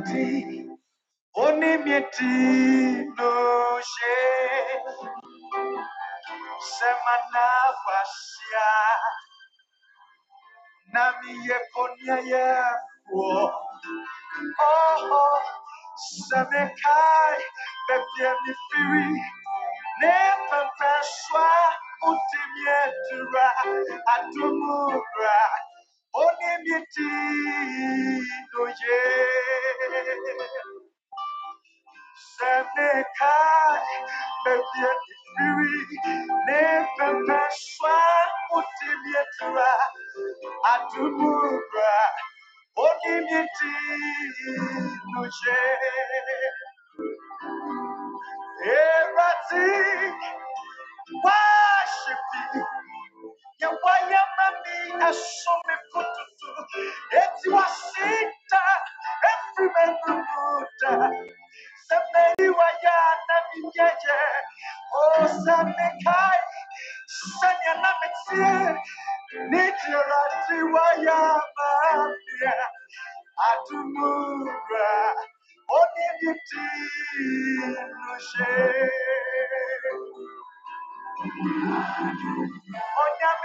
Eradi, oni mieti no she, semana wasia, nami ye konya ye wo. Oh, semekai, bebye mi firi, ne pempeswa, utimietura, adumura, oni mieti no ye. Senekai, bebie firi, ne pepe swa, utimietra, atumura, onimieti nuche. Erati, worship you. Yawaya mami asome pututu, eti every man muda. Samei waya na minyeje, o samekai, sanya na metie, waya mami.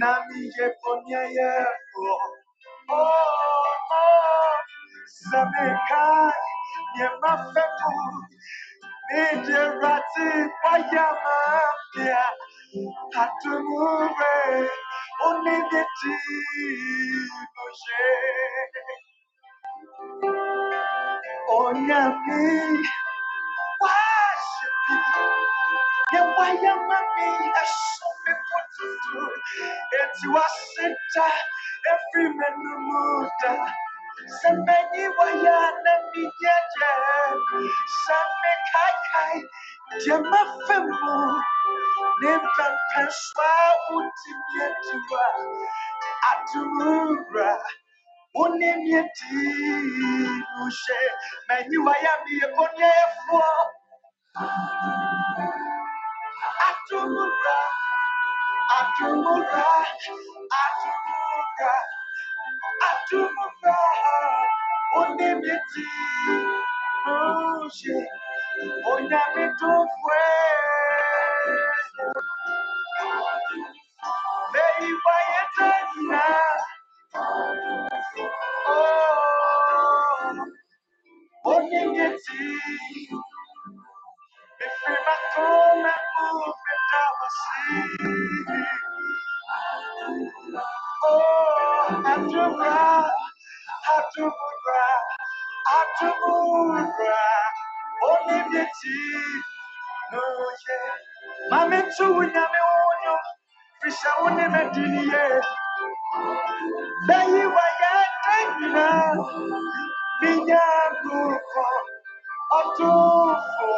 nami ye ponya ye oh oh. Semeka ye mafemu Nije rati payama pia hatumure onimieti no she onyami worship you. Yewaya mami asome potutu. Eti wasenta every menu muda. Semeni waya na mijeje. Same kai kai. Jema femu. Nimpa penswa uti mietua. Atumura. Unimieti ushe. Meni waya mi ebonye Atumura, Atumura, Atumura, Onimiti, Oye, Onyamito fue, Mei Fisha wone mediniye, Beyi wa ya tengina, Minya gufo, Otufo,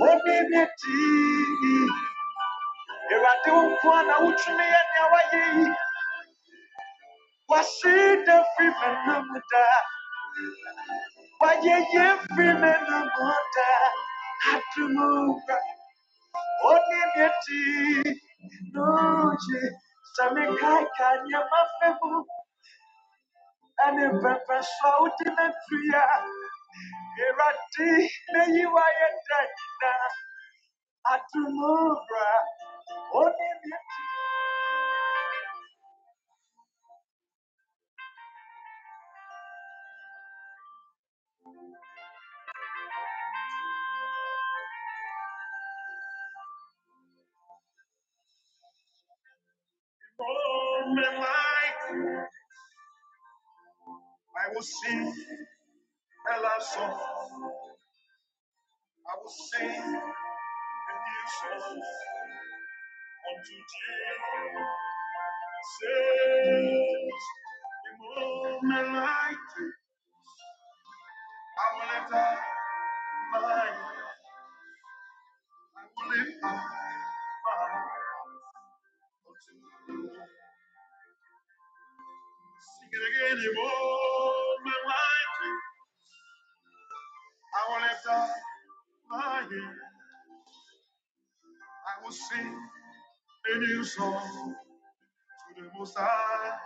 Onimiti, Erade unkwana uchumi ya nyawaye, Wasida freeman Wayeye freeman muda. Hatumuka Onimieti Noje Samekai kanya mafemu Ane pepe swauti metria Irati Meyiwa yedena Hatumuka Onimieti light, I will sing a love song. I will sing a new song unto Jesus. The moment light, I will lift up my, I will lift up I will lift my. I will sing a new song to the Most High.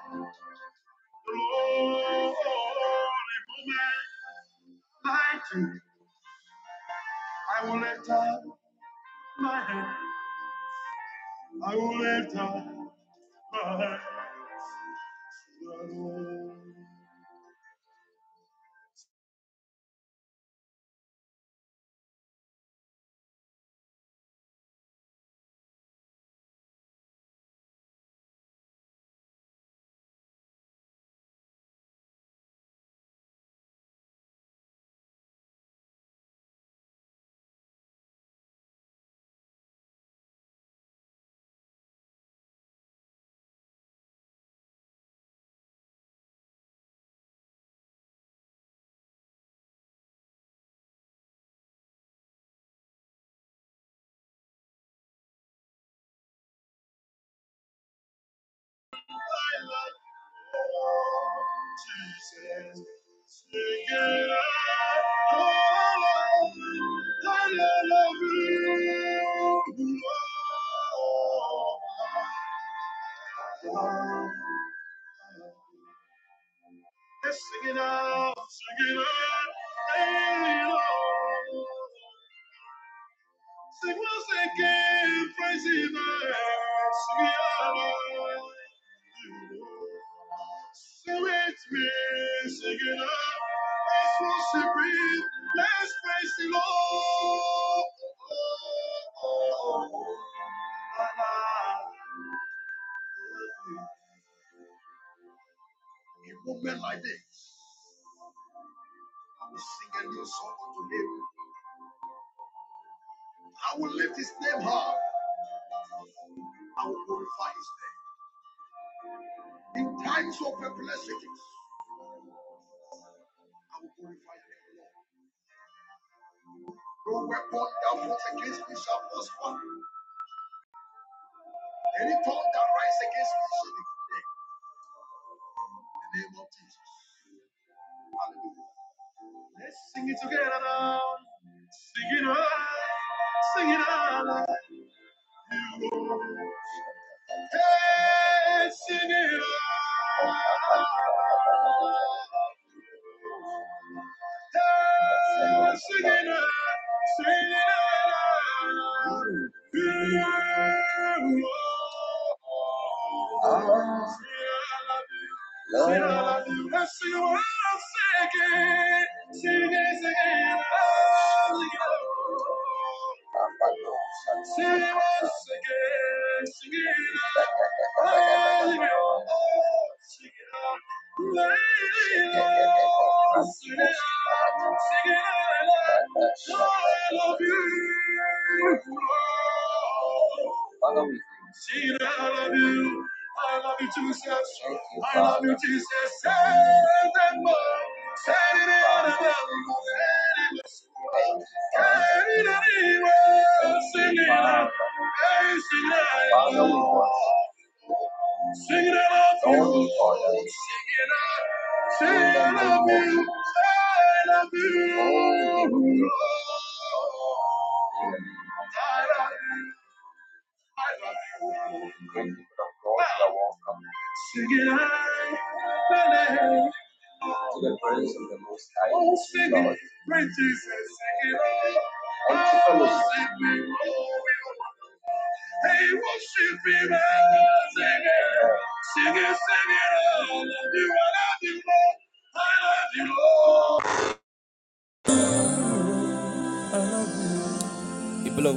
Moment I will my. I will my. Lord Let's sing it out, sing it out. Hey, Lord. Sing once again, praise Him. Sing it out. With me, sing it out. Let's worship Him. Let's praise the Lord. A moment like this, I will sing a new song unto Him. I will lift His name high. I will glorify His name. In times of perplexities, I will glorify His name. Lord. No weapon that forms against me shall prosper. Any tongue that rises against me shall be condemned. In the name of Jesus. Hallelujah. Let's sing it together now. Sing it out. Sing it out. Hey, sing. Hey, sing it sing it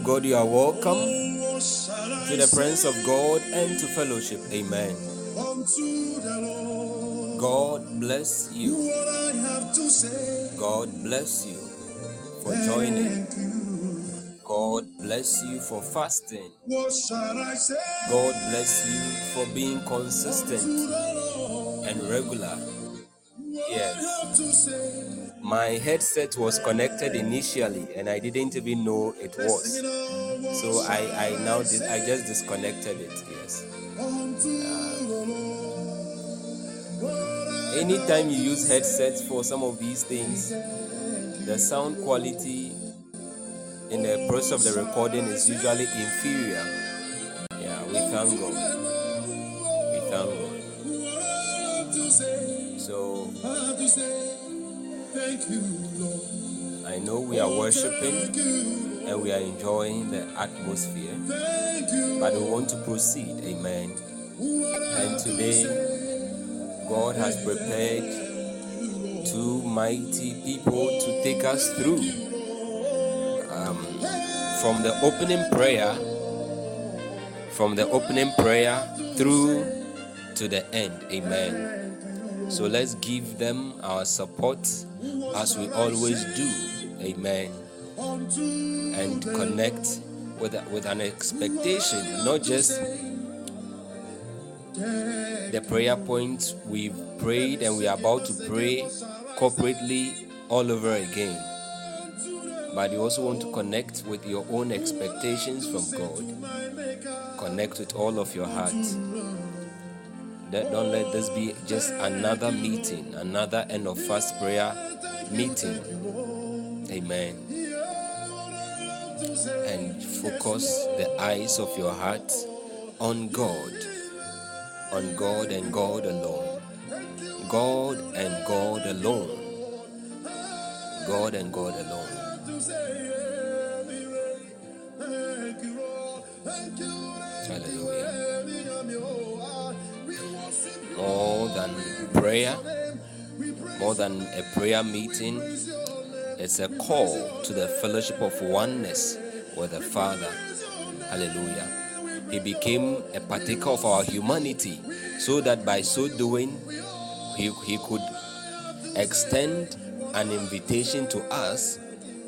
God, you are welcome to the presence of God and to fellowship. Amen. God bless you. God bless you for joining. God bless you for fasting. God bless you for being consistent and regular. My headset was connected initially and I didn't even know it was. So I, I now I just disconnected it. Yes. Uh, anytime you use headsets for some of these things, the sound quality in the process of the recording is usually inferior. Yeah, we thank. I know we are worshiping and we are enjoying the atmosphere, but we want to proceed. Amen. And today, God has prepared two mighty people to take us through um, from the opening prayer from the opening prayer through to the end amen so let's give them our support as we always do amen and connect with, with an expectation not just the prayer points we've prayed and we are about to pray corporately all over again but you also want to connect with your own expectations from God. Connect with all of your heart. Don't let this be just another meeting, another end of fast prayer meeting. Amen. And focus the eyes of your heart on God, on God and God alone. God and God alone. God and God alone. More than prayer, more than a prayer meeting. It's a call to the fellowship of oneness with the Father. Hallelujah. He became a partaker of our humanity so that by so doing, he, he could extend an invitation to us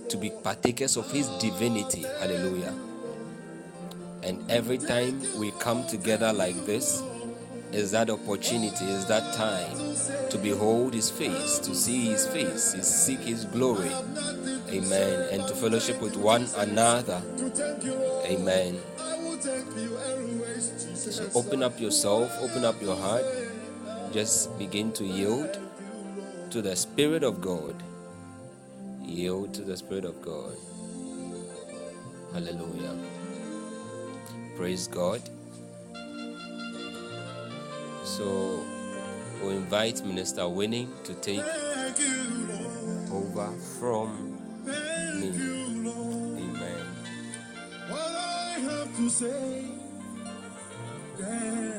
to be partakers of his divinity. Hallelujah. And every time we come together like this, is that opportunity, is that time to behold His face, to see His face, to seek His glory. Amen. And to fellowship with one another. Amen. So open up yourself, open up your heart. Just begin to yield to the Spirit of God. Yield to the Spirit of God. Hallelujah. Praise God. So we invite Minister Winning to take over from me. Amen.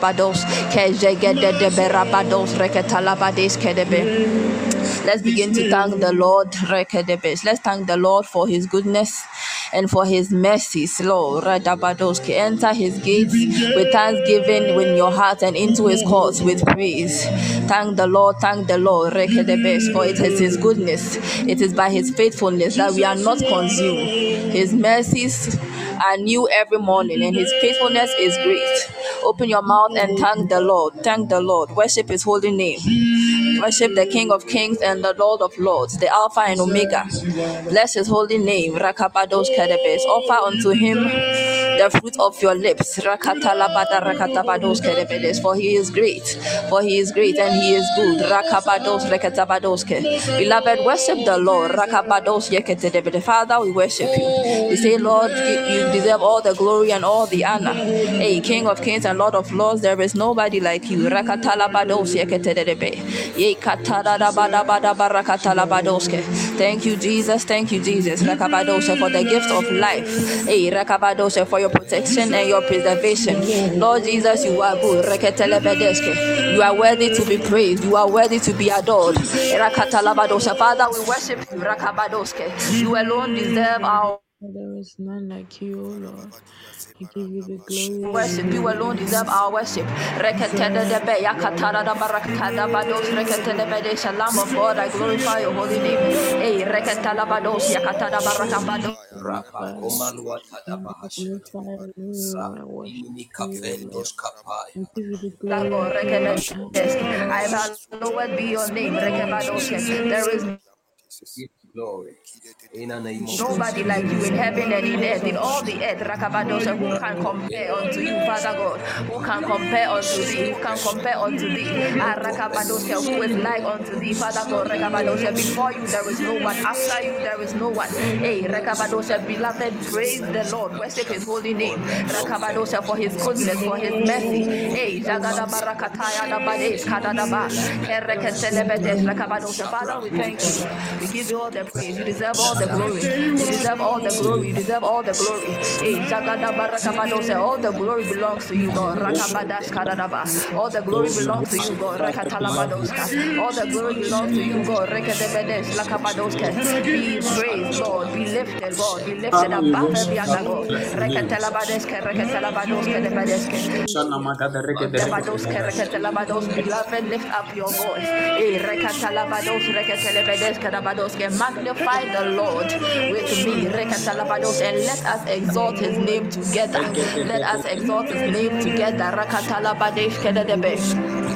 de berabados reketalabadis kedebe Let's begin to thank the Lord. Let's thank the Lord for His goodness and for his mercies, Lord. Radabadoske. Enter his gates with thanksgiving in your heart and into his courts with praise. Thank the Lord, thank the Lord, Rekedebes, for it is his goodness, it is by his faithfulness that we are not consumed. His mercies are new every morning, and his faithfulness is great. Open your mouth and thank the Lord. Thank the Lord. Worship his holy name. Worship the King of Kings and the Lord of Lords, the Alpha and Omega. Bless his holy name. Rakabados Kedebes. Offer unto him the fruit of your lips. Rakatalabada Rakatabados Kedebedes. For he is great. For he is great and he is good. Rakabados Rekatabadoske. Beloved, worship the Lord. Rakabados Yeketedebede. Father, we worship you. We say, Lord, you deserve all the glory and all the honor. Hey, King of Kings and Lord of Lords, there is nobody like you. Thank you, Jesus. Thank you, Jesus. For the gift of life. Hey, for your protection and your preservation. Lord Jesus, you are good. You are worthy to be praised. You are worthy to be adored. Father, we worship you. You alone deserve our There is none like you, O Lord. We give you the glory. worship. You alone deserve our worship. Reketedebe, yakatarada barakada bados, reketedebe, Shalom of God, I glorify your holy name. Hey, reketalabados, yakatada barakabados. Glorify your name. I worship Rapini you, O Lord. Kapaya. I give you the Lord, glory. rekedes- I hallowed be your name. Rekebados. There is glory. In the name of Nobody like you in heaven and in earth, in all the earth, Rakabadosa, who can compare unto you, Father God? Who can compare unto thee? Who can compare unto thee? Ah, Rakabadosa, who is like unto thee, Father God? Rakabadosa, before you there is no one, after you there is no one. Hey, Rakabadosa, beloved, praise the Lord, worship his holy name. Rakabadosa, for his goodness, for his mercy. Hey, Jagada Barakataya, Dabades, Kadadaba, Rakabadosa, Father, we thank you. We give you all the praise. You deserve all the glory. You deserve all the glory. You deserve all the glory. Hey, Jagada Barakabadose, all the glory belongs to you, God. All the glory belongs to you, God. All the glory belongs to you, God. Be praised, Lord. Be lifted, God. Be lifted above every other God. Rekatalabadeska, Rekatalabadoska, Debadeska. Debados, Kerekatalabados, beloved, lift up your voice. Magnify the Lord with me, and let us exalt his name together. Let us exalt his name together.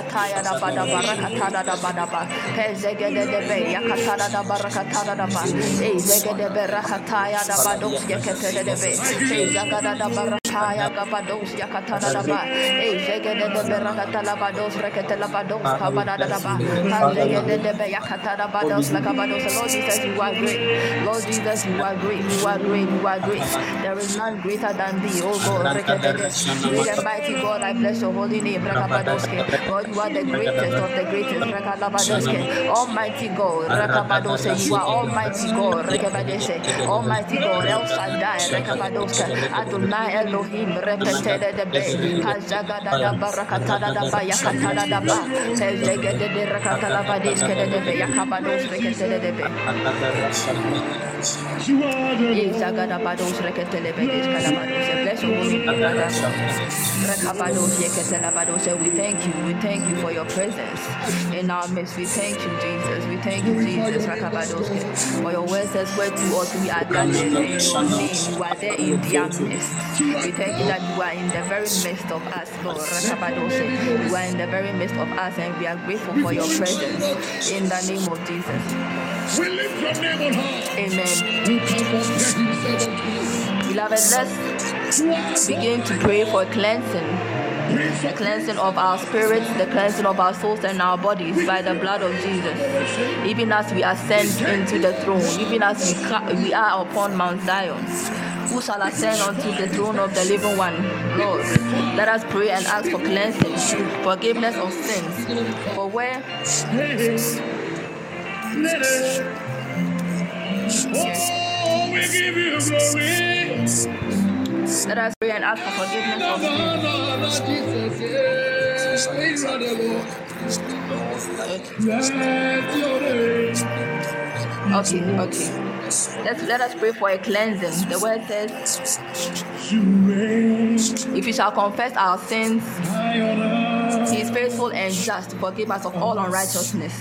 Eh, Lagabados, Rakataya, Dabadabadabade, Kezegedebe, Rakataya, Dabadabarakatadabadaba, Kezegedebe, Yakatada, Dabarakatadaba, Eh, Zegedebe, Rakataya, Dabadoske, Ketedebe, Eh, Zagadadabarakataya, Gabados, Yakatadaba, Eh, Zegedebe, Rakatalabados, Reketelabados, Kabadadaba, Hazegedebe, Yakatadabados, Lagabados. Lord Jesus, you are great. Lord Jesus, you are great. You are great. You are great. There is none greater than thee, oh God. Great and mighty God, I bless your holy name. Rakabadoske. God, you are the greatest of the greatest. Rakalabadoske. Almighty God. Rakabadose. You are Almighty God. Rekabadese. Almighty God. El Shaddai. Rekabadoske. Adonai Elohim. Hazagadada barakatada daba. Yakatada daba. Hezegede rakatalabadiske debe. Yakabados reketede debe. Yes, Agadabados, Reketelebedes, Calabados, bless name, Father. Rekabados, Yeketelabados, we thank you, we thank you for your presence in our midst. We thank you, Jesus. We thank you, Jesus, for your words says where two or three are gathered in. You are there in their midst. We thank you that you are in the very midst of us, Lord. You are in the very midst of us, and we are grateful for your presence in the name of Jesus. We lift your name on high. Amen. We can compare himself unto you. Beloved, let's You are the begin to pray for cleansing. The cleansing of our spirits, the cleansing of our souls and our bodies by the blood of Jesus. Even as we ascend into the throne, even as we, we are upon Mount Zion. Who shall ascend unto the throne of the living one? Lord, let us pray and ask for cleansing, forgiveness of sins. For where Oh, we give you glory. let us pray and ask for forgiveness of sins. Okay, okay. Let's let us pray for a cleansing. The word says, if we shall confess our sins, high on earth. he is faithful and just to forgive us of all unrighteousness.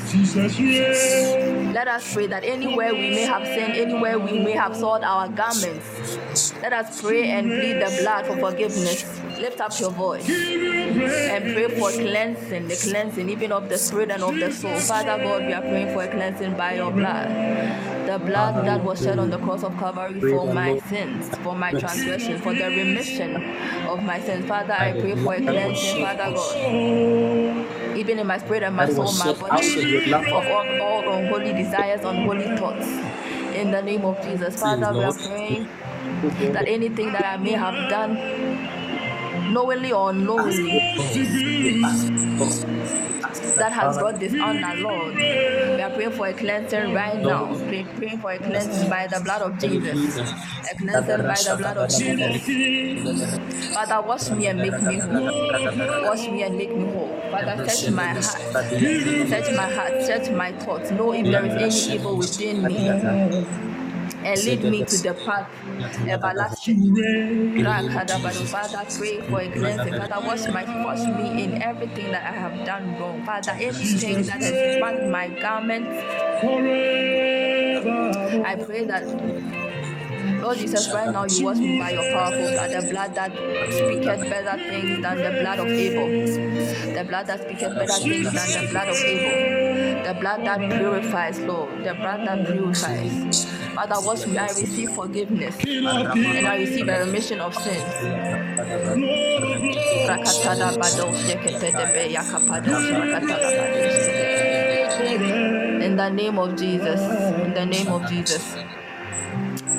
Let us pray that anywhere we may have sinned, anywhere we may have soiled our garments, let us pray and plead the blood for forgiveness. Lift up your voice Give you praise. and pray for cleansing, the cleansing even of the spirit and of the soul. Father God, we are praying for a cleansing by your blood. The blood that was shed on the cross of Calvary for my sins, for my transgression, for the remission of my sins. Father, I pray for a cleansing, Father God even in my spirit and my soul, my body, out of your love. of all, all unholy desires, unholy thoughts. In the name of Jesus, Father, we are praying that anything that I may have done, knowingly or unknowingly, that has brought dishonor, Lord. We are praying for a cleansing right now. Pray- Praying for a cleansing by the blood of Jesus. A cleansing by the blood of Jesus. Father, wash me and make me whole. Wash me and make me whole. Father, search my heart. Search my heart. Search my thoughts. Know if there is any evil within me. And lead me to the path everlasting. Father, pray for a cleansing. Father, wash my wash me in everything that I have done wrong. Father, anything that has marked my garment, I pray that Lord Jesus, right now you wash me by your powerful blood, oh the blood that speaketh better things than the blood of Abel, the blood that speaketh better things than the blood of Abel, the blood that purifies, Lord, the blood that purifies. Me, I receive forgiveness and I receive a remission of sins. Rakatada bados, yeketedebe, yakapados, rakatada bados. In the name of Jesus, in the name of Jesus.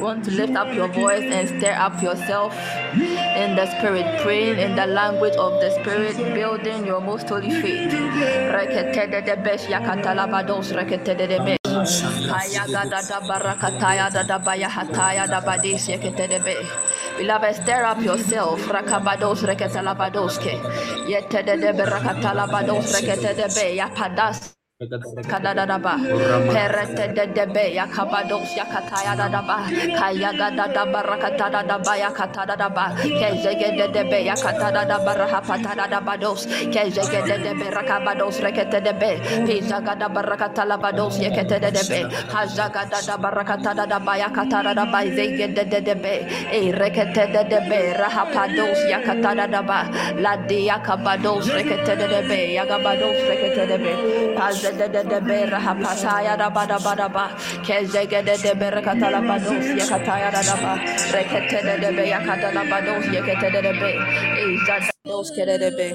Want to lift up your voice and stir up yourself in the spirit, praying in the language of the spirit, building your most holy faith. Beloved, stir up yourself. Rakabados reketalabadoske. Yetedebe rakatalabados reketedebe. Yapadas. Kadadadaba, Perete de debe, Yakabados, Yakataya dadaba, Kayagada daba, Rakatada daba, Yakatada daba, Kezege de debe, Yakatada daba, Rahapatada dabados, Kezege de debe, Rakabados, Rekete debe, Pizaga daba, Rakatalabados, Yakete de debe, Hazaga daba, Rakatada daba, Yakatada daba, Zege de debe, E Rekete de debe, Rahapados, Yakatada daba, Ladi Yakabados, Rekete de debe, Yagabados, Rekete debe, Paz de de de be rahapataya da ba da ba da ba kezege de de be rekata la ba dos yakataya da da ba rekete de de be yakata la ba dos yakete de de be iza da dos kede de be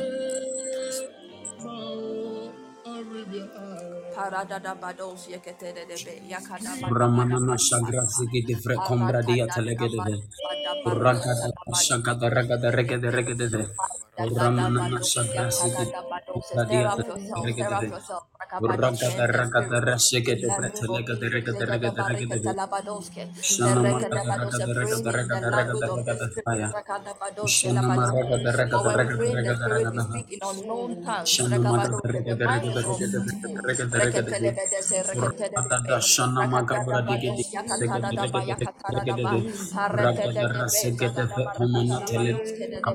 parada da ba dos yakete de de be yakada ba ba Ramanana ba Shagra Zigi de Vre Arata Combradia da da Telegede, ba da ba Ragada Shagada Ragada Regede Regede, Ramanana Shagra Zigi Stir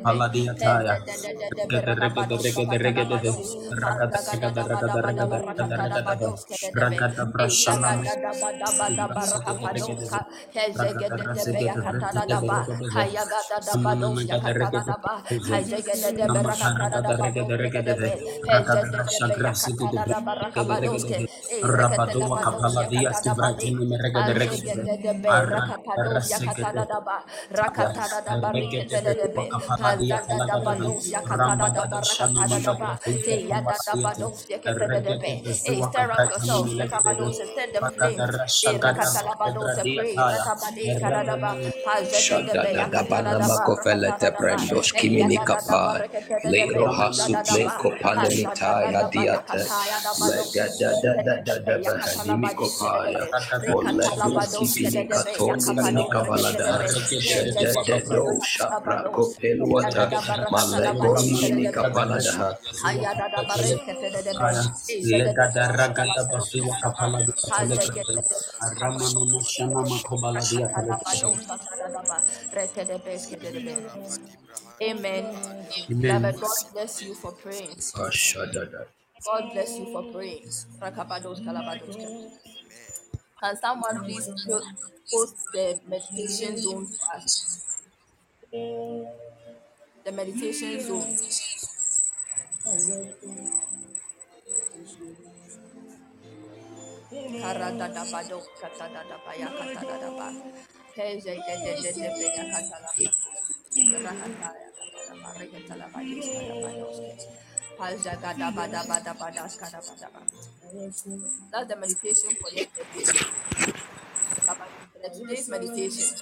up Diataya Rabadua kapala dias di yakatadabade. bratini mereka de regede. Azegededebe, Arra rakapados, rasegede. yakatadadaba. Ya regede Rakatadadabariketedebe. betua kapala dia Hazadadabados, kalagada. Ramba yakatadadaba, basua Amen. Amen. God bless you for praying. God bless you for praying. Can someone please po- post the meditation zone for us? The meditation zone. That's the meditation for. Today's meditation.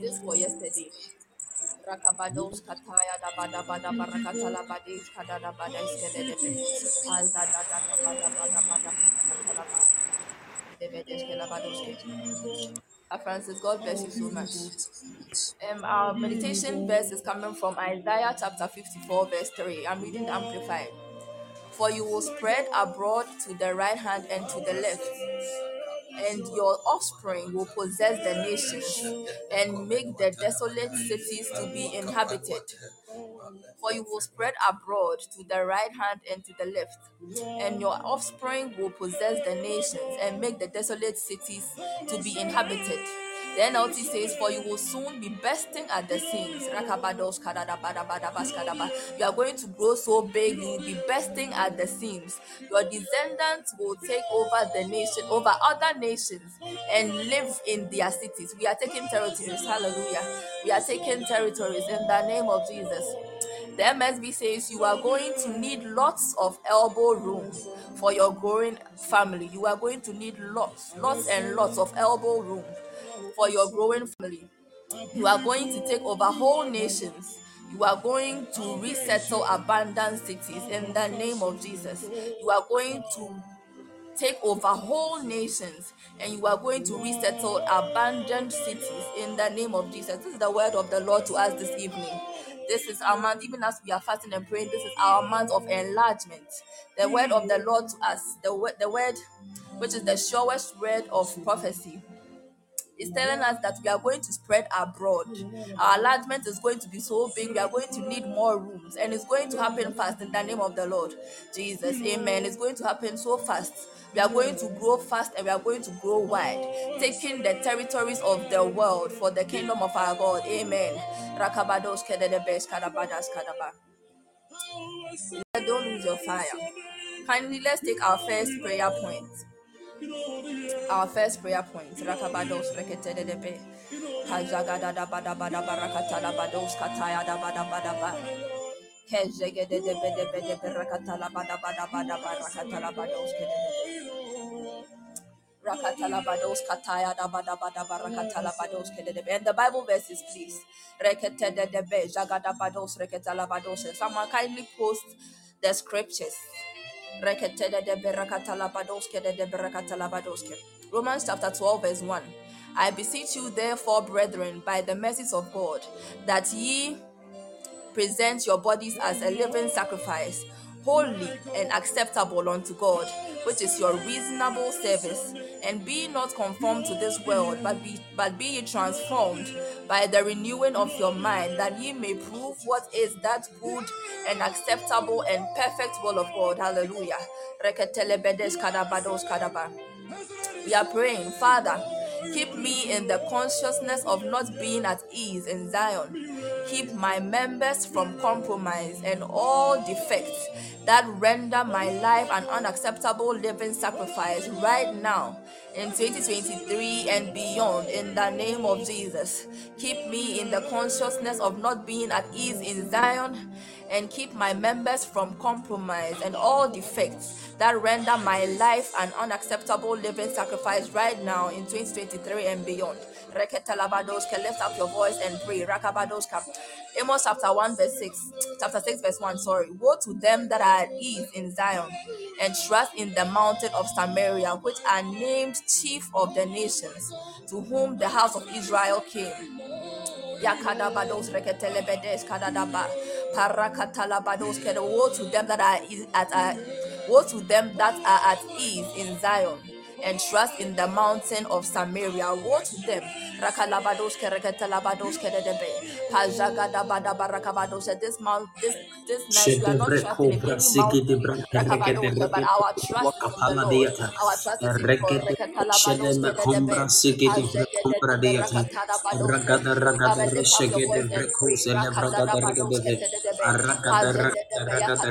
This for yesterday. Rakabados kataya da bada bada barakatala badis kadada bada iskedede alda da da da bada bada bada barakatala bada debedes kelabadoske. Uh, Francis, God bless you so much. Um, our meditation verse is coming from Isaiah chapter 54, verse 3. I'm reading Amplified. For you will spread abroad to the right hand and to the left, and your offspring will possess the nations and make the desolate cities to be inhabited. For you will spread abroad to the right hand and to the left, and your offspring will possess the nations and make the desolate cities to be inhabited. NLT says, For you will soon be bursting at the seams. You are going to grow so big, you will be bursting at the seams. Your descendants will take over the nation, over other nations, and live in their cities. We are taking territories. Hallelujah. We are taking territories in the name of Jesus. The MSG says you are going to need lots of elbow room for your growing family. You are going to need lots, lots and lots of elbow room for your growing family. You are going to take over whole nations. You are going to resettle abandoned cities in the name of Jesus. You are going to take over whole nations and you are going to resettle abandoned cities in the name of Jesus. This is the word of the Lord to us this evening. This is our month, even as we are fasting and praying, this is our month of enlargement. The word of the Lord to us, the word, the word which is the surest word of prophecy is telling us that we are going to spread abroad. Our enlargement is going to be so big, we are going to need more rooms, and it's going to happen fast in the name of the Lord Jesus. Amen. It's going to happen so fast. We are going to grow fast and we are going to grow wide, taking the territories of the world for the kingdom of our God. Amen. Rakabados kededebes kadabadas kadaba. Don't lose your fire. Kindly, let's take our first prayer point our first prayer point. Rakabados rekete de be. And the Bible verses, please. Bados. Someone kindly post the scriptures. Romans chapter 12, verse 1. I beseech you, therefore, brethren, by the mercies of God, that ye present your bodies as a living sacrifice, holy and acceptable unto God, which is your reasonable service. And be not conformed to this world, but be but be ye transformed by the renewing of your mind, that ye may prove what is that good and acceptable and perfect will of God. Hallelujah. We are praying, Father, keep me in the consciousness of not being at ease in Zion. keep my members from compromise and all defects that render my life an unacceptable living sacrifice right now in 2023 and beyond in the name of Jesus. Keep me in the consciousness of not being at ease in Zion and keep my members from compromise and all defects that render my life an unacceptable living sacrifice right now in 2023 and beyond. Reketalabadoska, lift up your voice and pray. Rakabadoska. Amos chapter 1, verse 6. Chapter 6, verse 1. Sorry. Woe to them that are at ease in Zion and trust in the mountain of Samaria, which are named chief of the nations, to whom the house of Israel came. Yakadabados reketelebedes kadadaba. Parakatalabados kede. Woe to them that are at uh, woe to them that are at ease in Zion and trust in the mountain of Samaria. To them. Rakalabados kereketalabados kededebe. Pajagadabadabarakabados. This mount this this night we are not trusting in any mountain. Rakabados, but our trust in the Lord. Our trust is in the Lord. Reketalabados Ragada ragada reshegede brekose le ragada ragada ragada ragada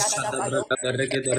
ragada rashegede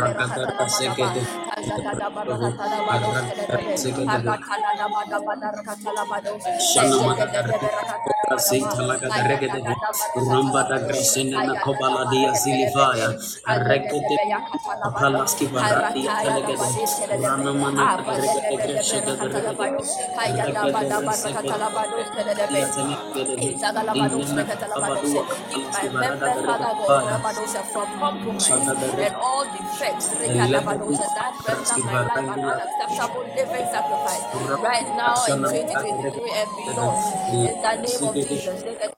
Rambada rashene mekumbra Rabadosa, from compromise and all render my life an baranda unacceptable living sacrifice right now in 2023 and beyond. In the name of Merci.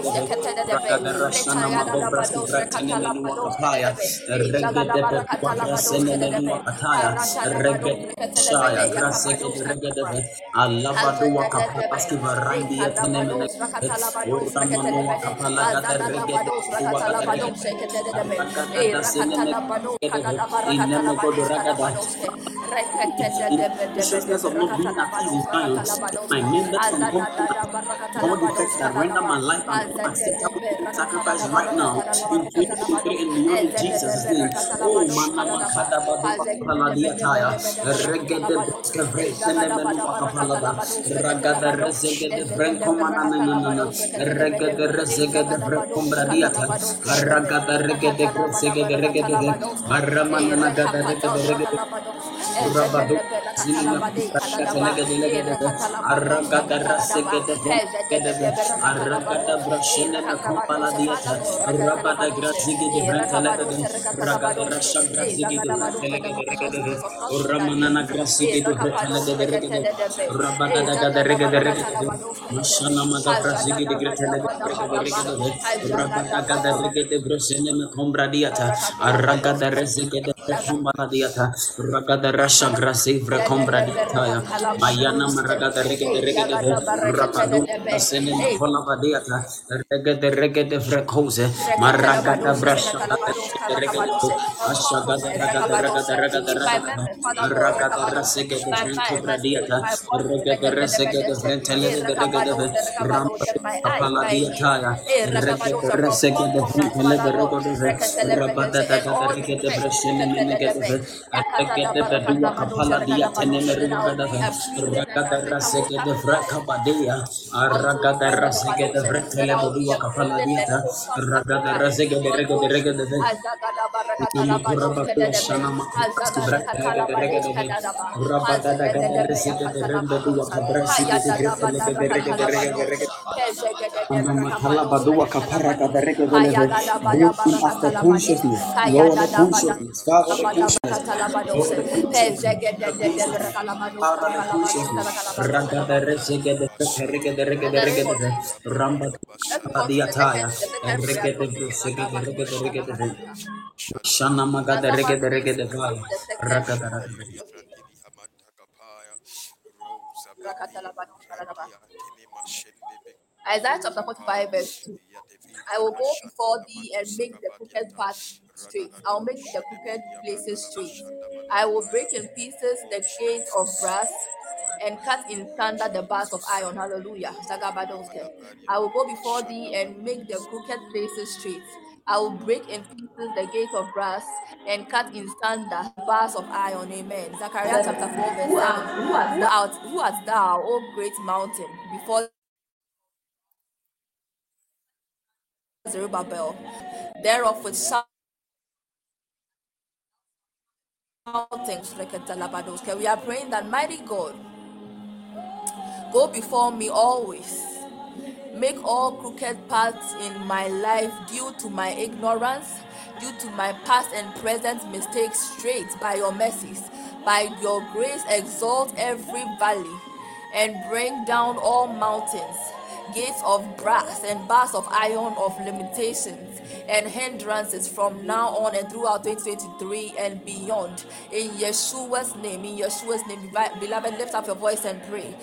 Jesus, Alabado wakapalaski varandi yatenemene Uramano wakapala gada regede wakada regede senene ineme godo ragada consciousness of not being at ease in Zion, my members from compromise, all defects that render my life an unacceptable sacrifice right now. in 2023 and beyond in Jesus' name. Oh, mana makada badu paladia taya, regede breske vresene menu wakapalada, ragada rezegede vrenko mana na na na na, regede rezegede vrenko bradiata, ragada regede rezegede regede, maramana nagada regede regede, Rabado Zinina Legade Legade Aragada Rasegade Legade Aragada rashele na kumpala diata raba da grazige de brantala de raga de rasha grazige de brantala de regede ramana na grazige de brantala de regede raba da da da regede regede mashana ma da grazige de brantala de regede regede raba da da regede brosene me kombra diata raga da rezige de frente lega dua kapala diata ragada rasega de ragada ragada Mahala badua kapara kadareke veleve. Breaking after consciousness. Lord, the consciousness. Father, the consciousness. Ragada ramba Shana magada rege de rege de. Ragada ragada. Isaiah chapter 45, verse 2. I will go before thee and make the crooked path straight. I will make the crooked places straight. I will break in pieces the chains of brass and cut in thunder the bars of iron. Hallelujah. I will go before thee and make the crooked places straight. I will break in pieces the gate of brass and cut in thunder the bars of iron. Amen. Zechariah chapter 4, verse 7. Who art, who art thou, O great mountain, before Zerubbabel, thereof with Okay, we are praying that mighty God go before me always. Make all crooked paths in my life due to my ignorance, due to my past and present mistakes straight by your mercies. By your grace, exalt every valley and bring down all mountains gates of brass and bars of iron of limitations and hindrances from now on and throughout 2023 and beyond. In Yeshua's name, in Yeshua's name, beloved, lift up your voice and pray.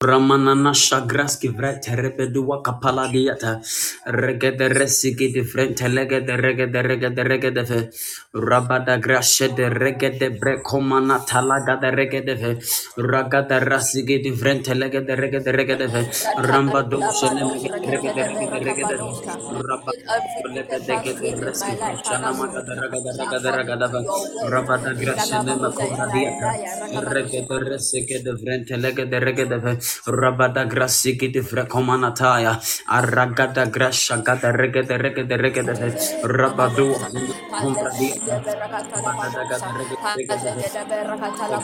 Ramanana shagraski vrete repedua kapala diata regede resiki di frente legede regede regede regede fe. Rabada grashe de regede brekomana talaga de regede fe. Ragada rasiki di frente legede regede regede fe. Ramba do shene regede regede regede rabada legede regede reski shana magada ragada ragada ragada fe. Rabada grashe ne makobra diata regede resiki di frente legede regede fe Rabada grasiki di frekomanataya. Aragada grasha gada regede regede regede rabadu kumbradi. Rabada gada regede ragada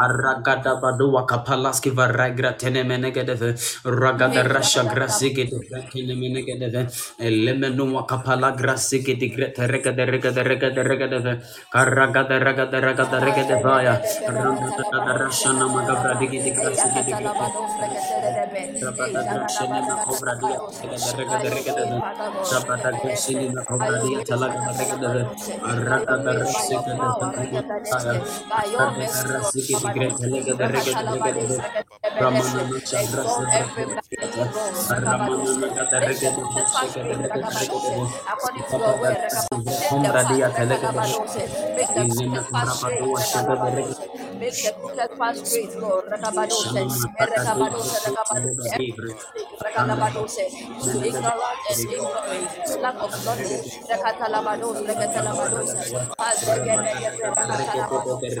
Aragada badua kapalaski varagra tenemenegedeve ragada rasha grasike de tenemenegedeve elemenu kapala grasike de grete regade regade regade regade karagada ragada ragada regade vaya ragada rasha namagabra digi de grasike de grete Rabada grashene na kobra dia regade regade regade Rabada grashene na kobra dia talaga regade aragada rasike de Lord, Rasiki di grete lega da rega According to your word, sebra Make the kombra dia path, telega da make the Izina crooked path kubra straight, padua shega da rega make the crooked path straight, Lord. Shana mataka de telega Every livre Randa Rekatalabadose, due to ignorance and ignorance, lack of knowledge. Rekatalabadose, Rekatalabadose, Azegedegede, Rekatalabadose,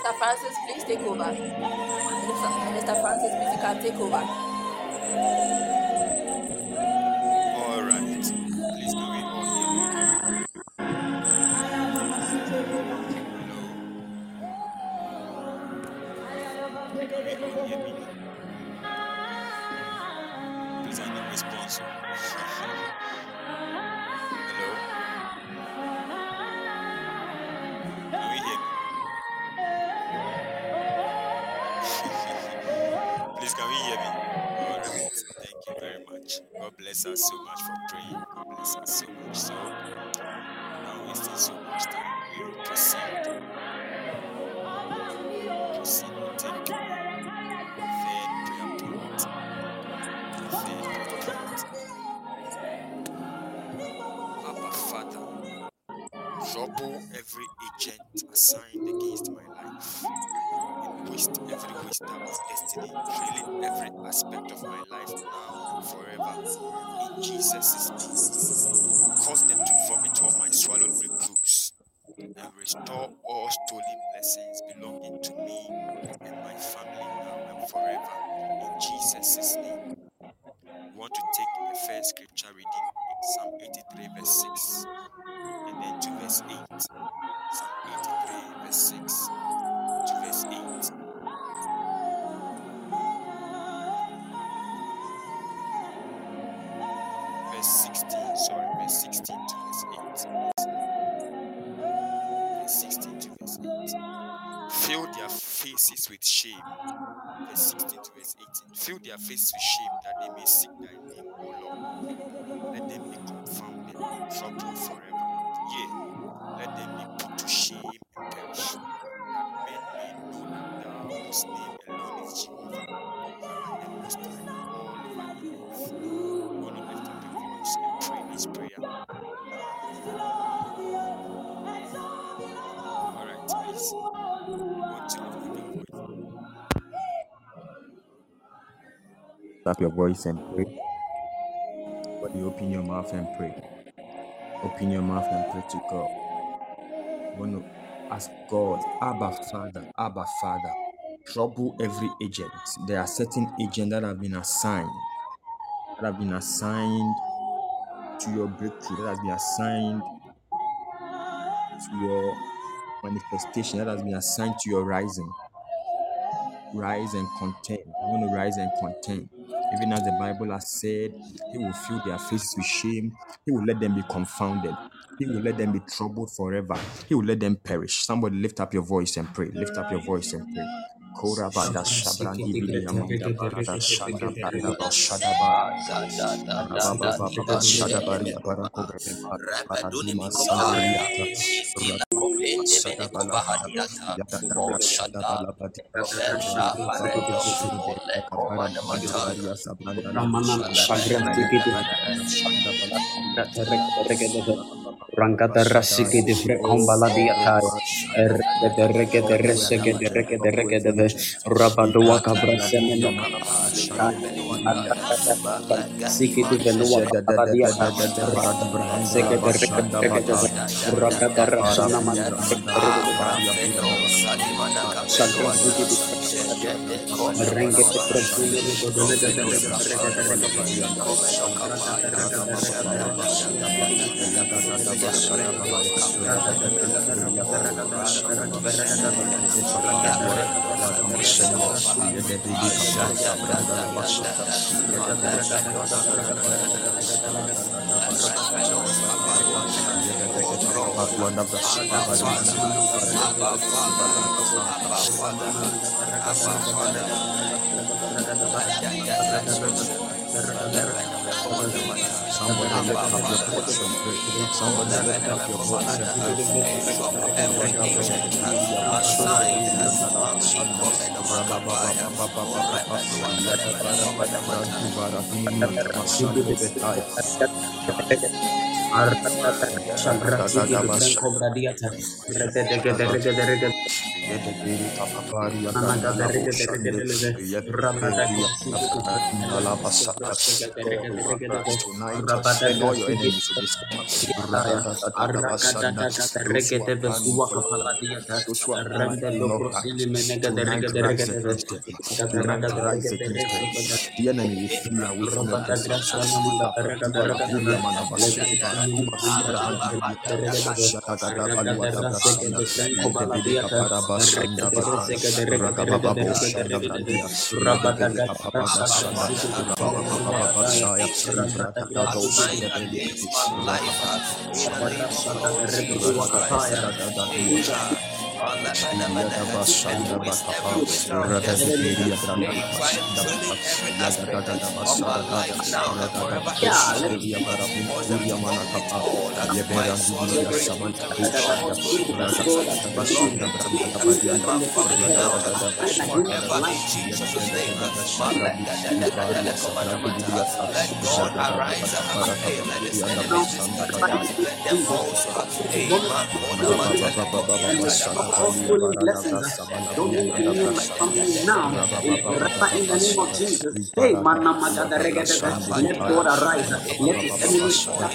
Mr. Francis, please take over. Minister, Francis, please you can take over. All right. Please all hear me? Hello. Please, I need response. Please, can we hear me? All right. Thank you very much. God bless us so much for praying. God bless us so much. So, not wasting so much time, we will. Proceed Fill their faces with shame. Verse 16 to verse 18. Fill their faces with shame that they may seek thy name, O Lord. Let them be confounded and troubled forever. Yea, let them be put to shame and perish, that men may know that thou, whose name alone is Jehovah, the most high all over the earth. To lift up your voice and pray this prayer. All right, please. Tap your voice and pray. When you open your mouth and pray, open your mouth and pray to God. Want to ask God, Abba Father, Abba Father, trouble every agent. There are certain agents that have been assigned, that have been assigned to your breakthrough, that has been assigned to your manifestation, that has been assigned to your rising. Rise and contend. You want to rise and contend. Even as the Bible has said, He will fill their faces with shame. He will let them be confounded. He will let them be troubled forever. He will let them perish. Somebody lift up your voice and pray. Lift up your voice and pray. Korabada barada shadaba. Shadabari sandariata. Rabababa shadabala yada dabra shadabala badi. Rangata rasiki di frekombala diata. Ergede regede resegede regede regede ve. Rabadua kabrasene no Siki di venua kapala diata. Segede regede regede ve. Ragada rasana mata regede Sagra siki Father, yanda Abba Father, Somebody lift up your pray. Somebody lift up your. Drop every agent assigned as man becoming of your enemies planning for those who are planning not right. Tonight rise against them. Tonight rise against them. The enemy will flee away from the presence of Shiva.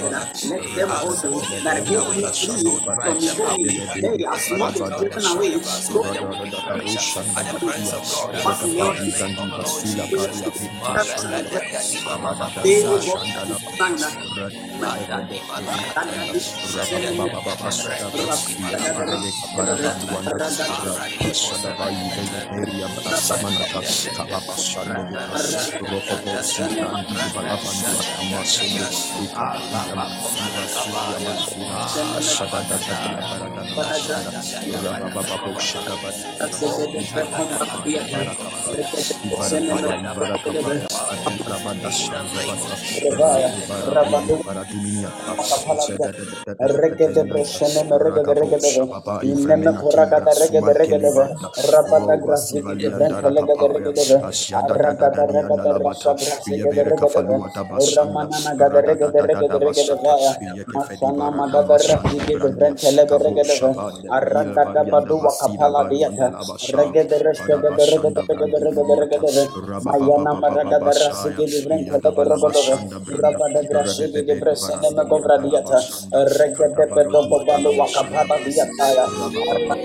Kibara Buria Manabasu Kibara Kuba Sibra Antibiata. Shakata Baluata Brasanda. Yedebede Kapara Basanda Bata. Ragababa Boshanda Brandia. Yedebede Kapapa Basanda. Rababa Baba Basaya. Ibrata Dosa Yedebede. life. Only Let them also that give me is driven away. So they will go Mayana maraga darasi ke different kala rabada grasi ke different senema govradiata regede pedo bobalo wakapala diata ya regede regede regede regede regede amada regede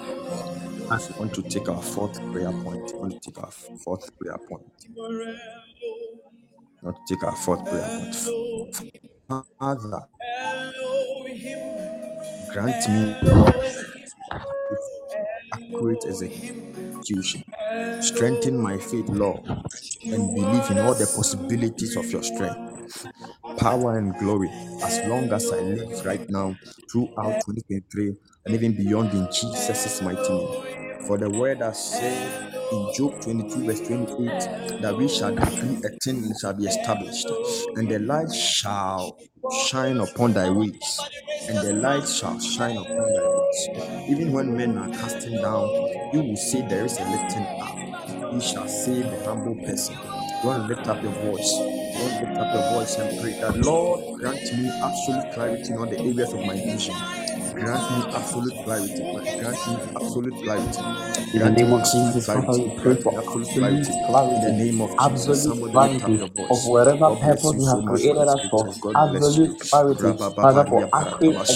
I want to take our fourth prayer point. I want to take our fourth prayer point. To take our fourth prayer point. Father, grant me accurate execution. Strengthen my faith, Lord, and believe in all the possibilities of your strength, power, and glory as long as I live right now throughout 2023 and even beyond in Jesus' mighty name. For the word has said in Job 22, verse 28, that we shall decree a thing and shall be established, and the light shall shine upon thy ways, and the light shall shine upon thy ways. Even when men are casting down, you will see there is a lifting up. You shall save the humble person. Want to lift up your voice. To lift up your voice and pray that Lord grant me absolute clarity in all the areas of my vision. Grant me absolute clarity. Grant me absolute clarity. In the name of Jesus, Father, we pray for absolute clarity. In the name of absolute somebody lift up clarity of voice. wherever God bless purpose you have created us for. scriptures. God bless you. Absolute clarity, Father, for accurate.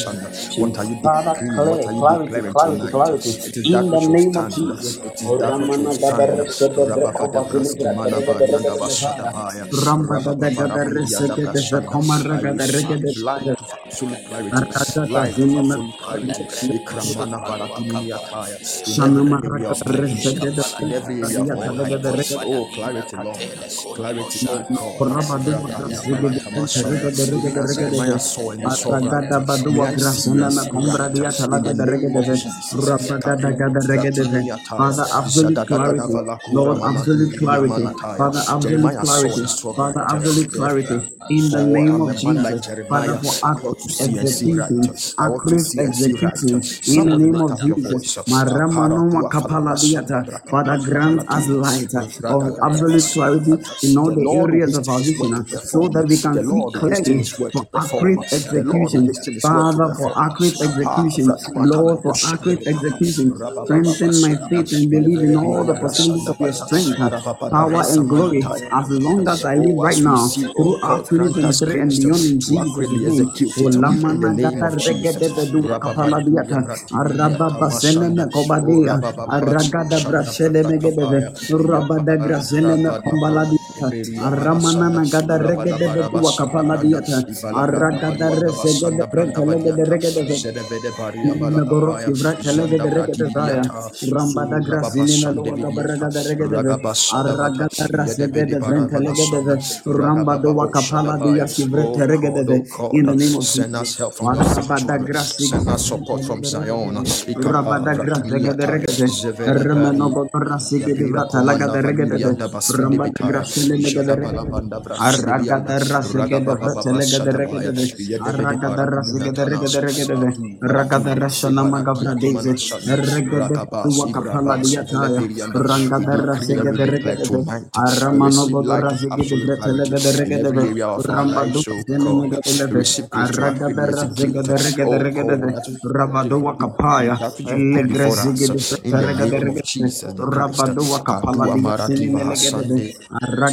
What are you Father, decreeing? What are you clarity, declaring clarity, tonight? clarity. It is In the name of. Jesus. It is that which will Ramana stand. Gadare Shede Rababada Breko braski Basiligra mana Telegade barianda Regade bashadabaya. Ramba da da Rababara Gadare brianda Segede brashanda. Vekomara I receive Gadare light of absolute clarity. Aradada Light of zinema absolute clarity. Ikramana baratini miataya. In every area of my vision, resegede in every area of dia my talaga life. da regede Oh, clarity, Lord. Clarity, oh God. koraba du Rabanda resegede baratamashanda. regede Even regede as Jeremiah regede saw in the aragada songwriter, badu may wa I see grasana and na see kombra dia right in talaga the da name of regede Jesus. rabada da gada Kapinos regede bratini Father, absolute clarity. Lord, absolute clarity. Father, absolute clarity. Father, absolute clarity. In the name of a man like Jesus. Father, for want to accurate see and see right. execution, I want to accurate see and see right. execution. In the name of Jesus. Maramanoma kapala diata. Father, grant us light uh, of absolute clarity in all The the Lord will areas of our vision, uh, so that we can see Lord will hasten clearly his word to for accurate The Lord will execution. hasten his word to Father, for accurate execution. Lord, for accurate execution. Strengthen my faith and believe in all the possibilities of your strength, uh, power, and glory as long as I live right now oh throughout God, grant us 2023 and grace to, beyond in to Jesus' accurately execute it in the name of Jesus. Rababanturia diata. Aragada. Rabada Aramana nagada regede bedu rabadabarabasanda kapala diata. Aragada basanda branda brentelegede badiata, regede baria balakapaya, Nagoroski vratelege janda de regede zaya. zura grasini bababashande meluwa bidiata, gabaraga de regede bata, Arragada rasegede yedevede vrentelege de ve. barabalashanda, wakapala diaski Oh regede oh In the name of send us help from send us support from Zion, Rabada grasege de regede. zevede Remeno rasigi de Yabira vratalaga komanda de regede valuri ve. anda basindi Rambada bitaya. grasele mege de Jada regede ve. balabanda brasidi bianda. Arragada Raga rasege de baba baba de regede shadabaya. ve. Yede bede Arragada baraduni rasege de regede atanas. regede Rabadua kapala di sini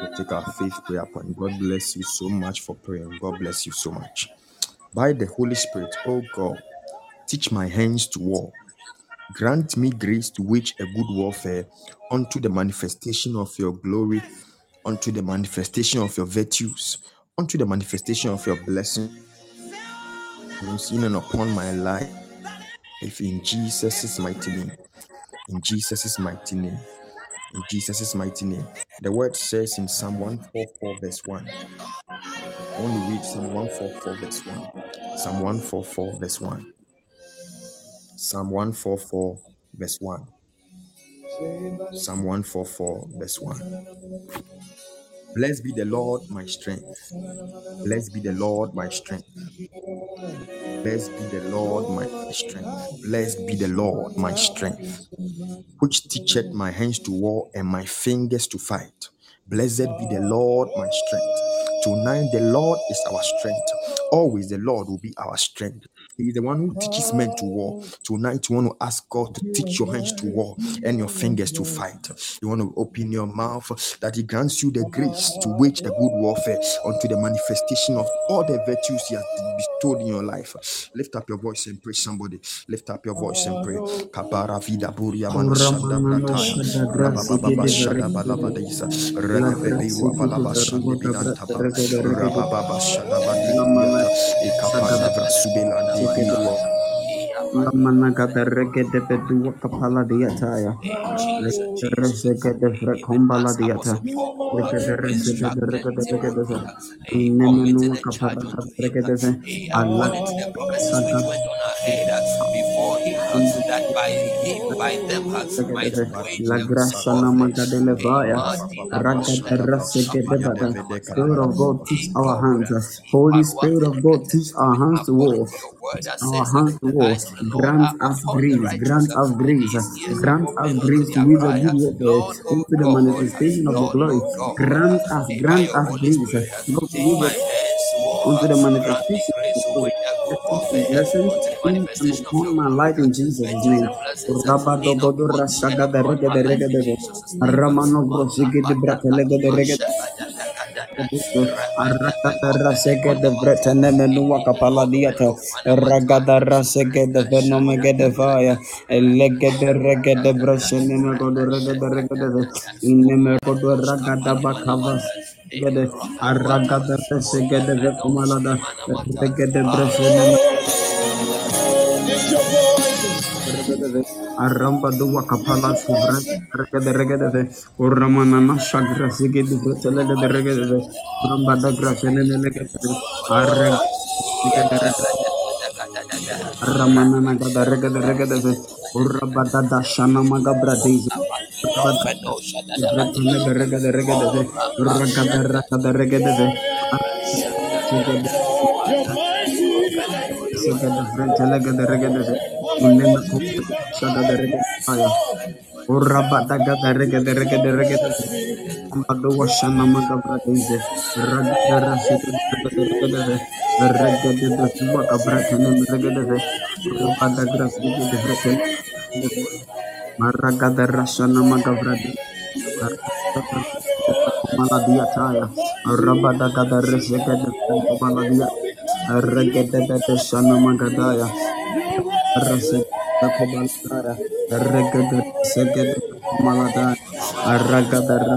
we take our fifth prayer point God bless you so much for praying God bless you so much by the Holy Spirit oh God teach my hands to war Grant me grace to wage a good warfare unto the manifestation of your glory, unto the manifestation of your virtues, unto the manifestation of your blessings in and upon my life. If in Jesus' mighty name. In Jesus' mighty name. In Jesus' mighty name. The word says in Psalm 144, verse 1. Only read Psalm 144, verse 1. Psalm 144, verse 1. Psalm 144, verse 1. Psalm 144, verse 1. Blessed be the Lord, my strength. Blessed be the Lord, my strength. Blessed be the Lord, my strength. Blessed be the Lord, my strength, which teacheth my hands to war and my fingers to fight. Blessed be the Lord, my strength. Tonight, the Lord is our strength. Always, the Lord will be our strength. He is the one who teaches men to war. Oh. Tonight, you want to ask God to teach your hands to war and your fingers to fight. You want to open your mouth that He grants you the grace to wage the good warfare unto the manifestation of all the virtues He has bestowed in your life. Lift up your voice and pray. Somebody lift up your voice and pray. Kabara vida buria mana shanda Kuramana brataya. Shada Rabababa balaba shande Veruga Brata bidantaba. Regede Regede Rabababa shada Lamana badibidiata. Shada Ekapanda vrasubelanti Sigede birua. Lamana Gada Regede Bedua Kapala Diataya Resegede Frekombala Diata Regede Resegede Regede Regede Nemenu Kapara Regede Allah Sagada uh, before uh, that by him, by them, uh, might La gracia war. namagadelevaia. Ragadarasegedebada. Spirit of God, teach our hands. Holy Spirit of God, teach our hands to war. Our hands to war. Grant us grace. Grant us grace. Grant us grace to use a good word into the manifestation of the glory. Grant us, grant us grace. Not to it unto the manifestation of the glory. And upon my life in Jesus' name. Rabadogodo rasagada regede regede. Ramano brosigi de bratelege de regede. Arakata rasege de bretene menua kapala diata. Ragada rasege de venomege de fire. Elege de regede brashene megodo regede regede. Ineme kodo ragada bakavas. Gede aragada rasege de vekomalada. Regede brashene Aramba dua kapala subran regede regede uramana na shagra sige di brutele de regede ramba da grasene ne regede arre regede regede ramana na gada regede regede uraba da da shana maga bradiza brutele de regede regede ragada ragada regede Sigede sigede brutele de regede unema ko shada de regede aya Uraba da gada regede regede regede Ambado washana magabra deze ragada rasike regede regede regede de suwa kabra tene regede uraba da gras regede regede maragada rasana magabra Kumala dia taya uraba da gada resike de kumala dia regede de shana magadaya Rasegabalara, Regada Segada Malada, Aragada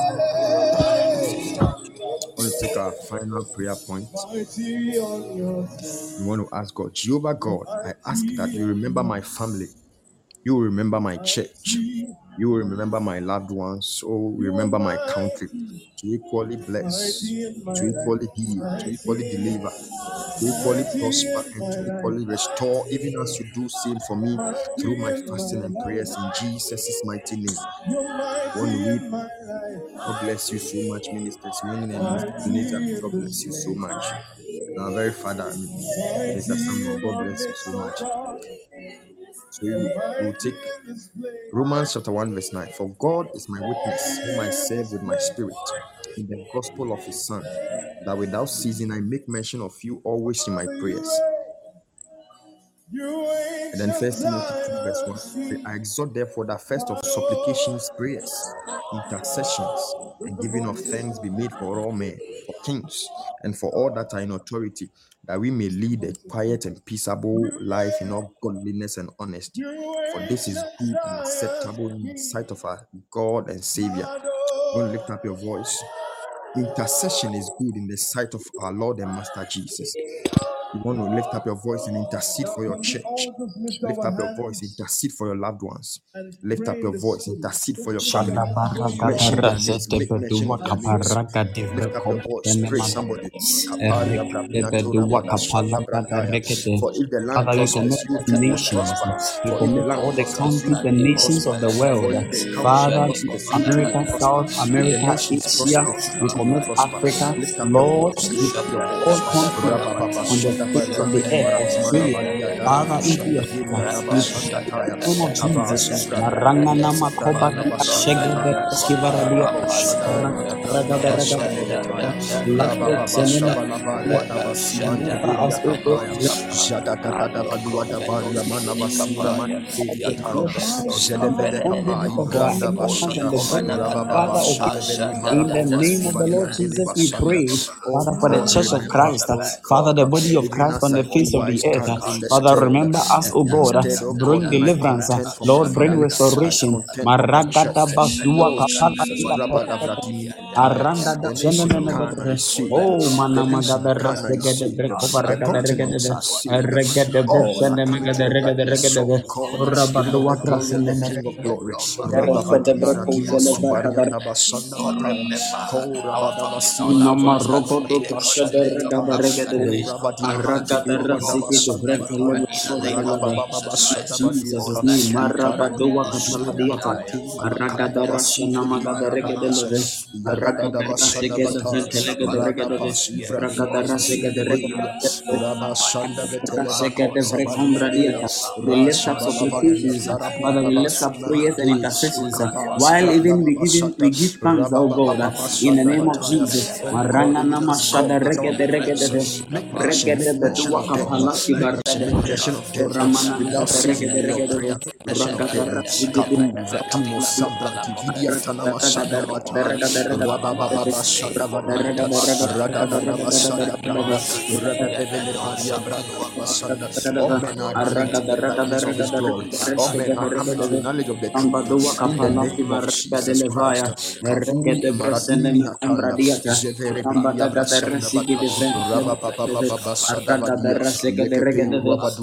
Our final prayer point. We want to ask God, Jehovah God, I ask that you remember my family. You remember my church. Will remember my loved ones. Oh, remember my country. To equally bless, to equally heal, to equally deliver, to equally prosper, and to equally restore, even as you do same for me through my fasting and prayers in Jesus' mighty name. To read. God bless you so much, Minister Swing and Minister Ebenezer. God bless you so much. Our very Father, Mr. Samuel, God bless you so much. So we will take Romans chapter 1, verse 9. For God is my witness, whom I serve with my spirit in the gospel of his Son, that without ceasing I make mention of you always in my prayers. And then first Timothy 2, verse 1. I exhort therefore that first of supplications, prayers, intercessions, and giving of thanks be made for all men, for kings, and for all that are in authority, that we may lead a quiet and peaceable life in all godliness and honesty. For this is good and acceptable in the sight of our God and Savior. Don't lift up your voice. Intercession is good in the sight of our Lord and Master Jesus. You want to lift up your voice and intercede for your church. Lift up your voice, intercede for your loved ones. Lift up your voice, intercede for your family. Mention their names, make mention of their names. Lift up your voice, pray somebody. Kaparia Bravina Toria Bashata Bradaya. For if the land Father, we commit prospers, you the nations, prosper. we For if the commit all the countries will nations of the world. For if this country Father, prospers, you too will America. South America, Asia, we commit. Africa, Lift up your Lord, we lift up your commit all continents on the Shadaba face of the Rabedi earth, Barakamana Australia. Badiada Father, into your Braba we Shandataya name of Jesus. Gadagada makoba Sibranda shegede Bashandataya skivaradia. Karabo Shadabaya Raga Branda raga Bashandeletaya let the Rabababa cinema Shabalaba Wadaba Simante deliver us, Beria O God. Kapaya Let Jada Dada Badua Dabaria Mana Basura Manteria Taya the Jedebede Kapa unbelief of our Ibranda ignorance and Bashada the goodness, Rabababa Father, of in the name of the Lord Jesus, we pray, Oh Father, for the Church of Christ, oh Father, the body of Christ on the face of the earth. in the Father, remember us, O God. Bring deliverance. Lord, bring restoration. Maragada basua kapala dia Aranda da Oh, regede regede megede regede regede Nama regede Jesus' name marabadu wakapala diata aragada rashana magada regede leve aragada rasigede brekele regede regada rasigede regede we lift up supplications, Father. We lift up prayers and intercessions. While even we give we give thanks, oh God, in the name of Jesus. Marana nama shada regede regede regede bedua kapala kibarede ramana nama regede regede ragada regede All men are advancing in the brightness of His glory. All men are coming to the knowledge of the truth. Ambadua In the kapala name of kibarega de Jesus levaya, Christ. regede Kavuli bresene maraduni hatanda. embradiata, Zevere ambada bilia da brasanda resiki de Raba papa papa basada arada da vadia. reseke de Yekepe regede de, rabadu raga da masulia rigre manati kumbradia balataya. shana Rada magada, da da basada araga da badaba. reseke de Rada reba de vele rega da varia ba, da brasanda legresene bataba. mego de raga de regede de, Yagadadavasada rabadu branda. akrosini Even mego as we de lega de regede intercede, de, God is rabada moving on gada your behalf. rasaka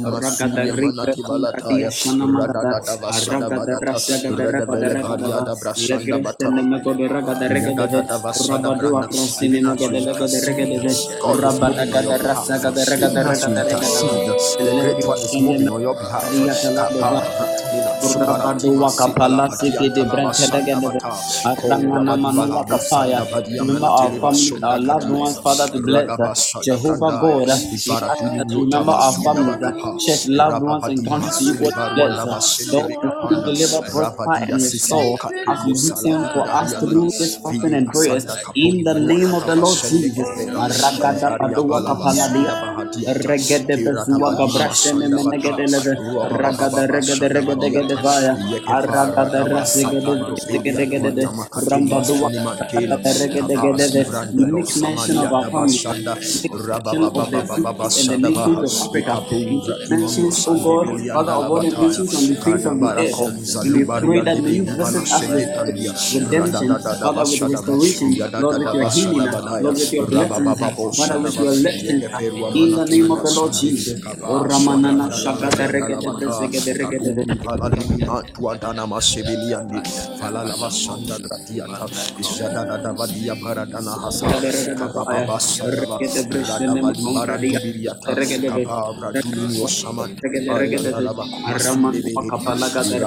de rega de Even as rega we de regede de, intercede, the great one is legresene moving mego on your behalf. Radiata la de Kapa, va, Ratilina, Rabado Subaratima, Sibala, wakapala siki de Padiata, brente de Lavasanda gede Bata, Ko, Arangana manu Rabadibala, wakapaya. Brasanda, Badia, Remember our Manatele, families, our Basunda, loved ones, Kadiata, Father, to bless. Jehovah God, we ask Ivaratili, that you Yota, remember our Basunda, church, loved ones, and to equal Sulibaruanda, bless. Basinde, Lord, you deliver, prosper, and restore as we do same for us through this fasting and prayers. In the name of the Lord Jesus. Kapaladia. Regede regede regede vaya. Rambadua regede make mention of Samalia, our family. Dabashanda, We make mention of the and the nations of Africa. We Ikapu, make Radimamo, mentions, oh God, Father, of all the nations on the face of the earth. Kadabarako, And we pray that Zalubarian, may you Bibalo, visit us with Sendekandia, redemption, Radadadaba, Father, with Shadaba, restoration, Lord, with your Yadadadaba, healing, Sadabadaya, Lord, with your blessings, Rabababo, Father, with Shadaba, your liftings, Yekeferua, in the name of Manatimana, the Lord Sande, Jesus. O Kapa, Ramanana Swadanda, Shagada Labarianda, Regede Labata, Bresegede Regede. Kakuli,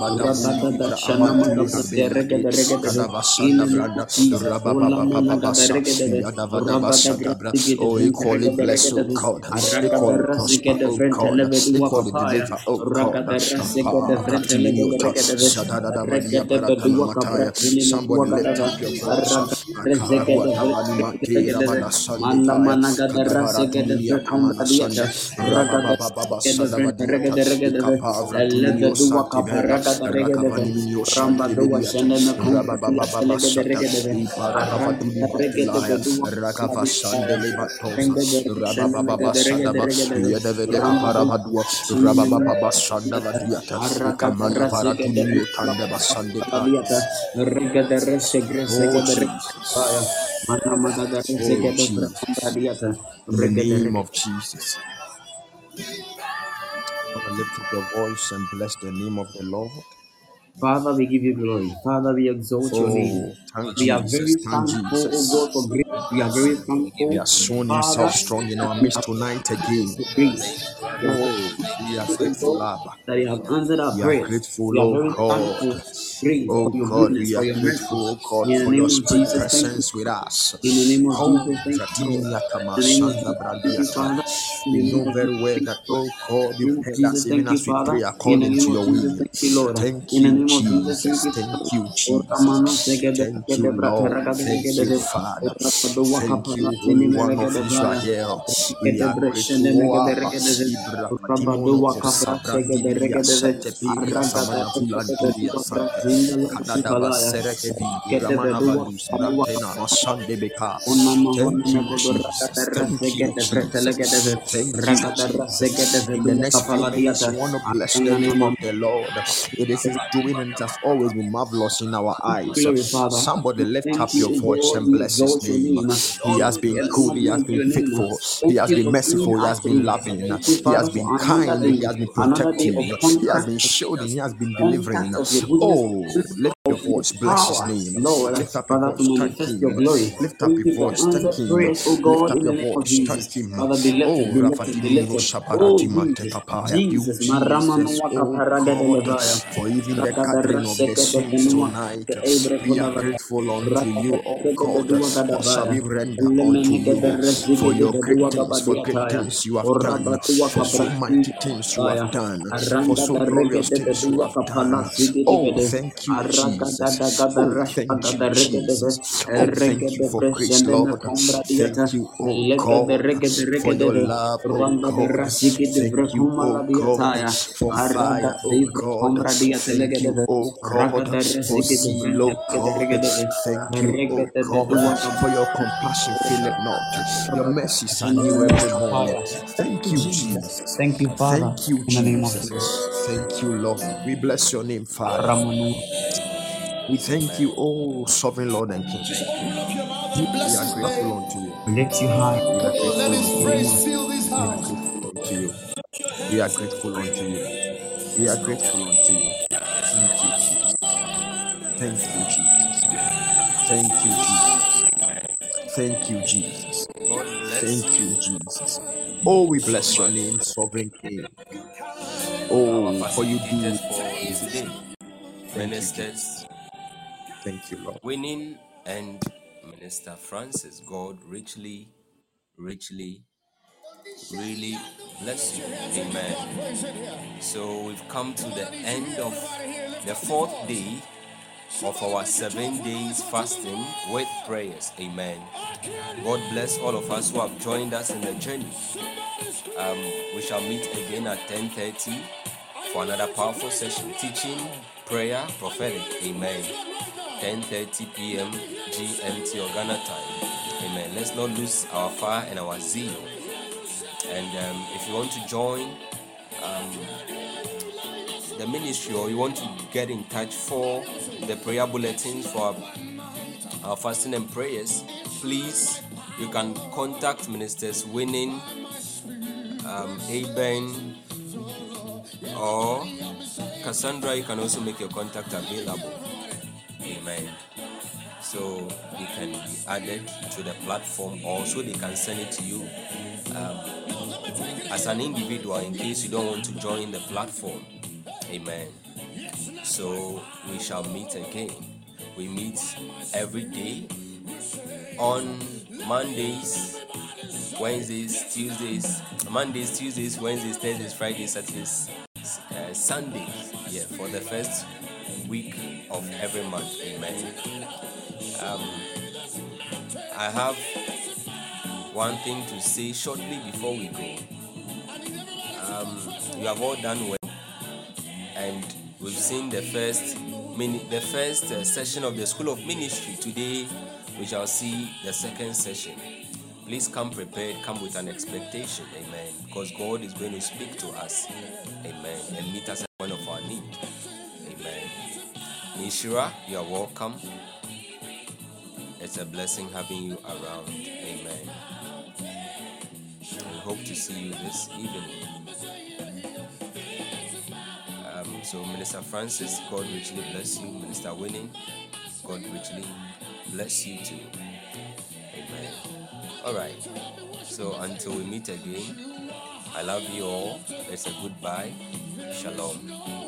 Valalimi, Oh, Vente equally Regede bless, oh God, Araga the equally prosper, oh God, Levedua equally Kapaya, deliver, oh God. Somebody lift up your voice. Ramba. Oh, Mana. The name of Jesus. Lift up your voice and bless the name of the Lord. Father, we give you glory. Father, we exalt your oh, name. Oh, thank We are Jesus. very Thank thankful, Jesus. God, for grace. We are very thankful, has shown himself Father, strong in our midst tonight again. grace. Oh, We are grateful, Abba. that you have answered our We are prayers. grateful, We are oh very God. thankful, Oh for your God, goodness, we for are your grateful, oh God, In the for name your of spirit Jesus, thank you. presence with us. In the name of Oh, Jesus, thank you, Ratini Lord. Yakama In the name of Shanda Jesus, thank you, Brandiata. Father. In We name know of very Jesus, well thank that, you, Lord. oh God, In you name of heard Jesus, us even thank you, as we Father. pray In the according name to of your Jesus, will. thank you, Lord. Thank In the you, name of Jesus, thank Jesus. you, Thank Father. you, Ora mano Jesus. segede Thank segede you, Lord. Thank you. Father. Ora do waka Thank you, Holy One of. Israel. We are grateful, oh Abba. Regede de. Ora Ibrakatimo bado no waka pala kosabrandi segede bilia regede de. sete piria Aragada kula de diria dua sante. brazinda la Kadadaba sipalaya. sereke vidi Kete de ramana dua valus pala waka brantena pala. masande beka. Ona mahona Thank you, Jesus. Thank you, rasegede vrete legede Jesus. Thank you, Jesus. the next few kapala we want to bless the name of the Lord. It is His doing, and it has always been marvelous in our eyes. Somebody lift up your voice and bless His name. He has been good. He has been faithful. He has been merciful. He has been loving. Thank you, He has been kind. He has been protective. He has been shielding. He has been delivering. contact of your goodness, Oh, of your voice. Bless His name. Lord, Lift up your Father, to voice. Thank manifest your Him. glory. Lift up Thank your voice. Thank Him. prayers, O Lift oh, God, up in the your name of voice. Jesus. Thank Him. Father, be Oh, lifted, be lifted, be lifted. Oh, Shabarati Jesus, Mantekapaya. You, Jesus, Jesus. Maramanu Oh, God, for even the gathering of the Raseke de saints Venua, tonight. the Ebre We are grateful unto you, oh Regede God. Bedua What shall we render unto you for your great Bedua things, for great Gabadiataya. things you have done, Orabatua for so mighty things you have done, for Aranda so glorious things you Bedua have done. Oh, thank you, Jesus. Oh, thank you, Jesus. Oh, thank you for grace, Lord. Thank you, oh God, for your love, oh God. Thank you, oh God, for fire, oh God. Thank you, oh God, for zeal, oh God. Thank you, oh God, for your compassion, feel not. Your mercies are new every morning. Thank Thank you, you, Jesus. Thank you, Father, Thank you, in the name of Jesus. Jesus. Thank you, Lord. We bless your name, Father. Ramanu. We thank you, oh sovereign Lord and King. We are grateful unto you. Lift you high. We are grateful Lift unto your you. name. We are grateful unto you. We are grateful unto you. We are grateful unto you. Thank you, Jesus. Thank you, Jesus. Thank you, Jesus. Thank you, Jesus. Bless Thank you, you Jesus. Oh, we bless your name, sovereign King. Oh, for you do facilitators for yes. today, Thank you, ministers Jesus. Thank you, Lord. Winning and Minister Francis. God richly, richly, really bless you. Amen. So we've come to the end of the fourth day of our seven days fasting with prayers. Amen. God bless all of us who have joined us in the journey. Um, we shall meet again at 10:30 for another powerful session, teaching, prayer, prophetic. Amen. 10:30 p.m. GMT or Ghana time. Amen. Let's not lose our fire and our zeal. And um, if you want to join the ministry or you want to get in touch for the prayer bulletins for our, our fasting and prayers, please you can contact ministers winning um, Aben or Cassandra. You can also make your contact available. Amen. So they can be added to the platform, also they can send it to you as an individual in case you don't want to join the platform. Amen. So we shall meet again. We meet every day on Mondays, Wednesdays, Tuesdays, Mondays, Tuesdays, Wednesdays, Thursdays, Fridays, Saturdays, uh, Sundays. Yeah, for the first week of every month. Amen. Um, I have one thing to say shortly before we go. Um, you have all done well, and we've seen the first mini, the first uh, session of the School of Ministry. Today, we shall see the second session. Please come prepared, come with an expectation, amen. Because God is going to speak to us, amen, and meet us at one of our need, amen. Nishira, you are welcome. It's a blessing having you around, amen. We hope to see you this evening. Um, so, Minister Francis, God richly bless you. Minister Winning, God richly bless you too. Amen. All right. So, until we meet again, I love you all. It's a goodbye. Shalom.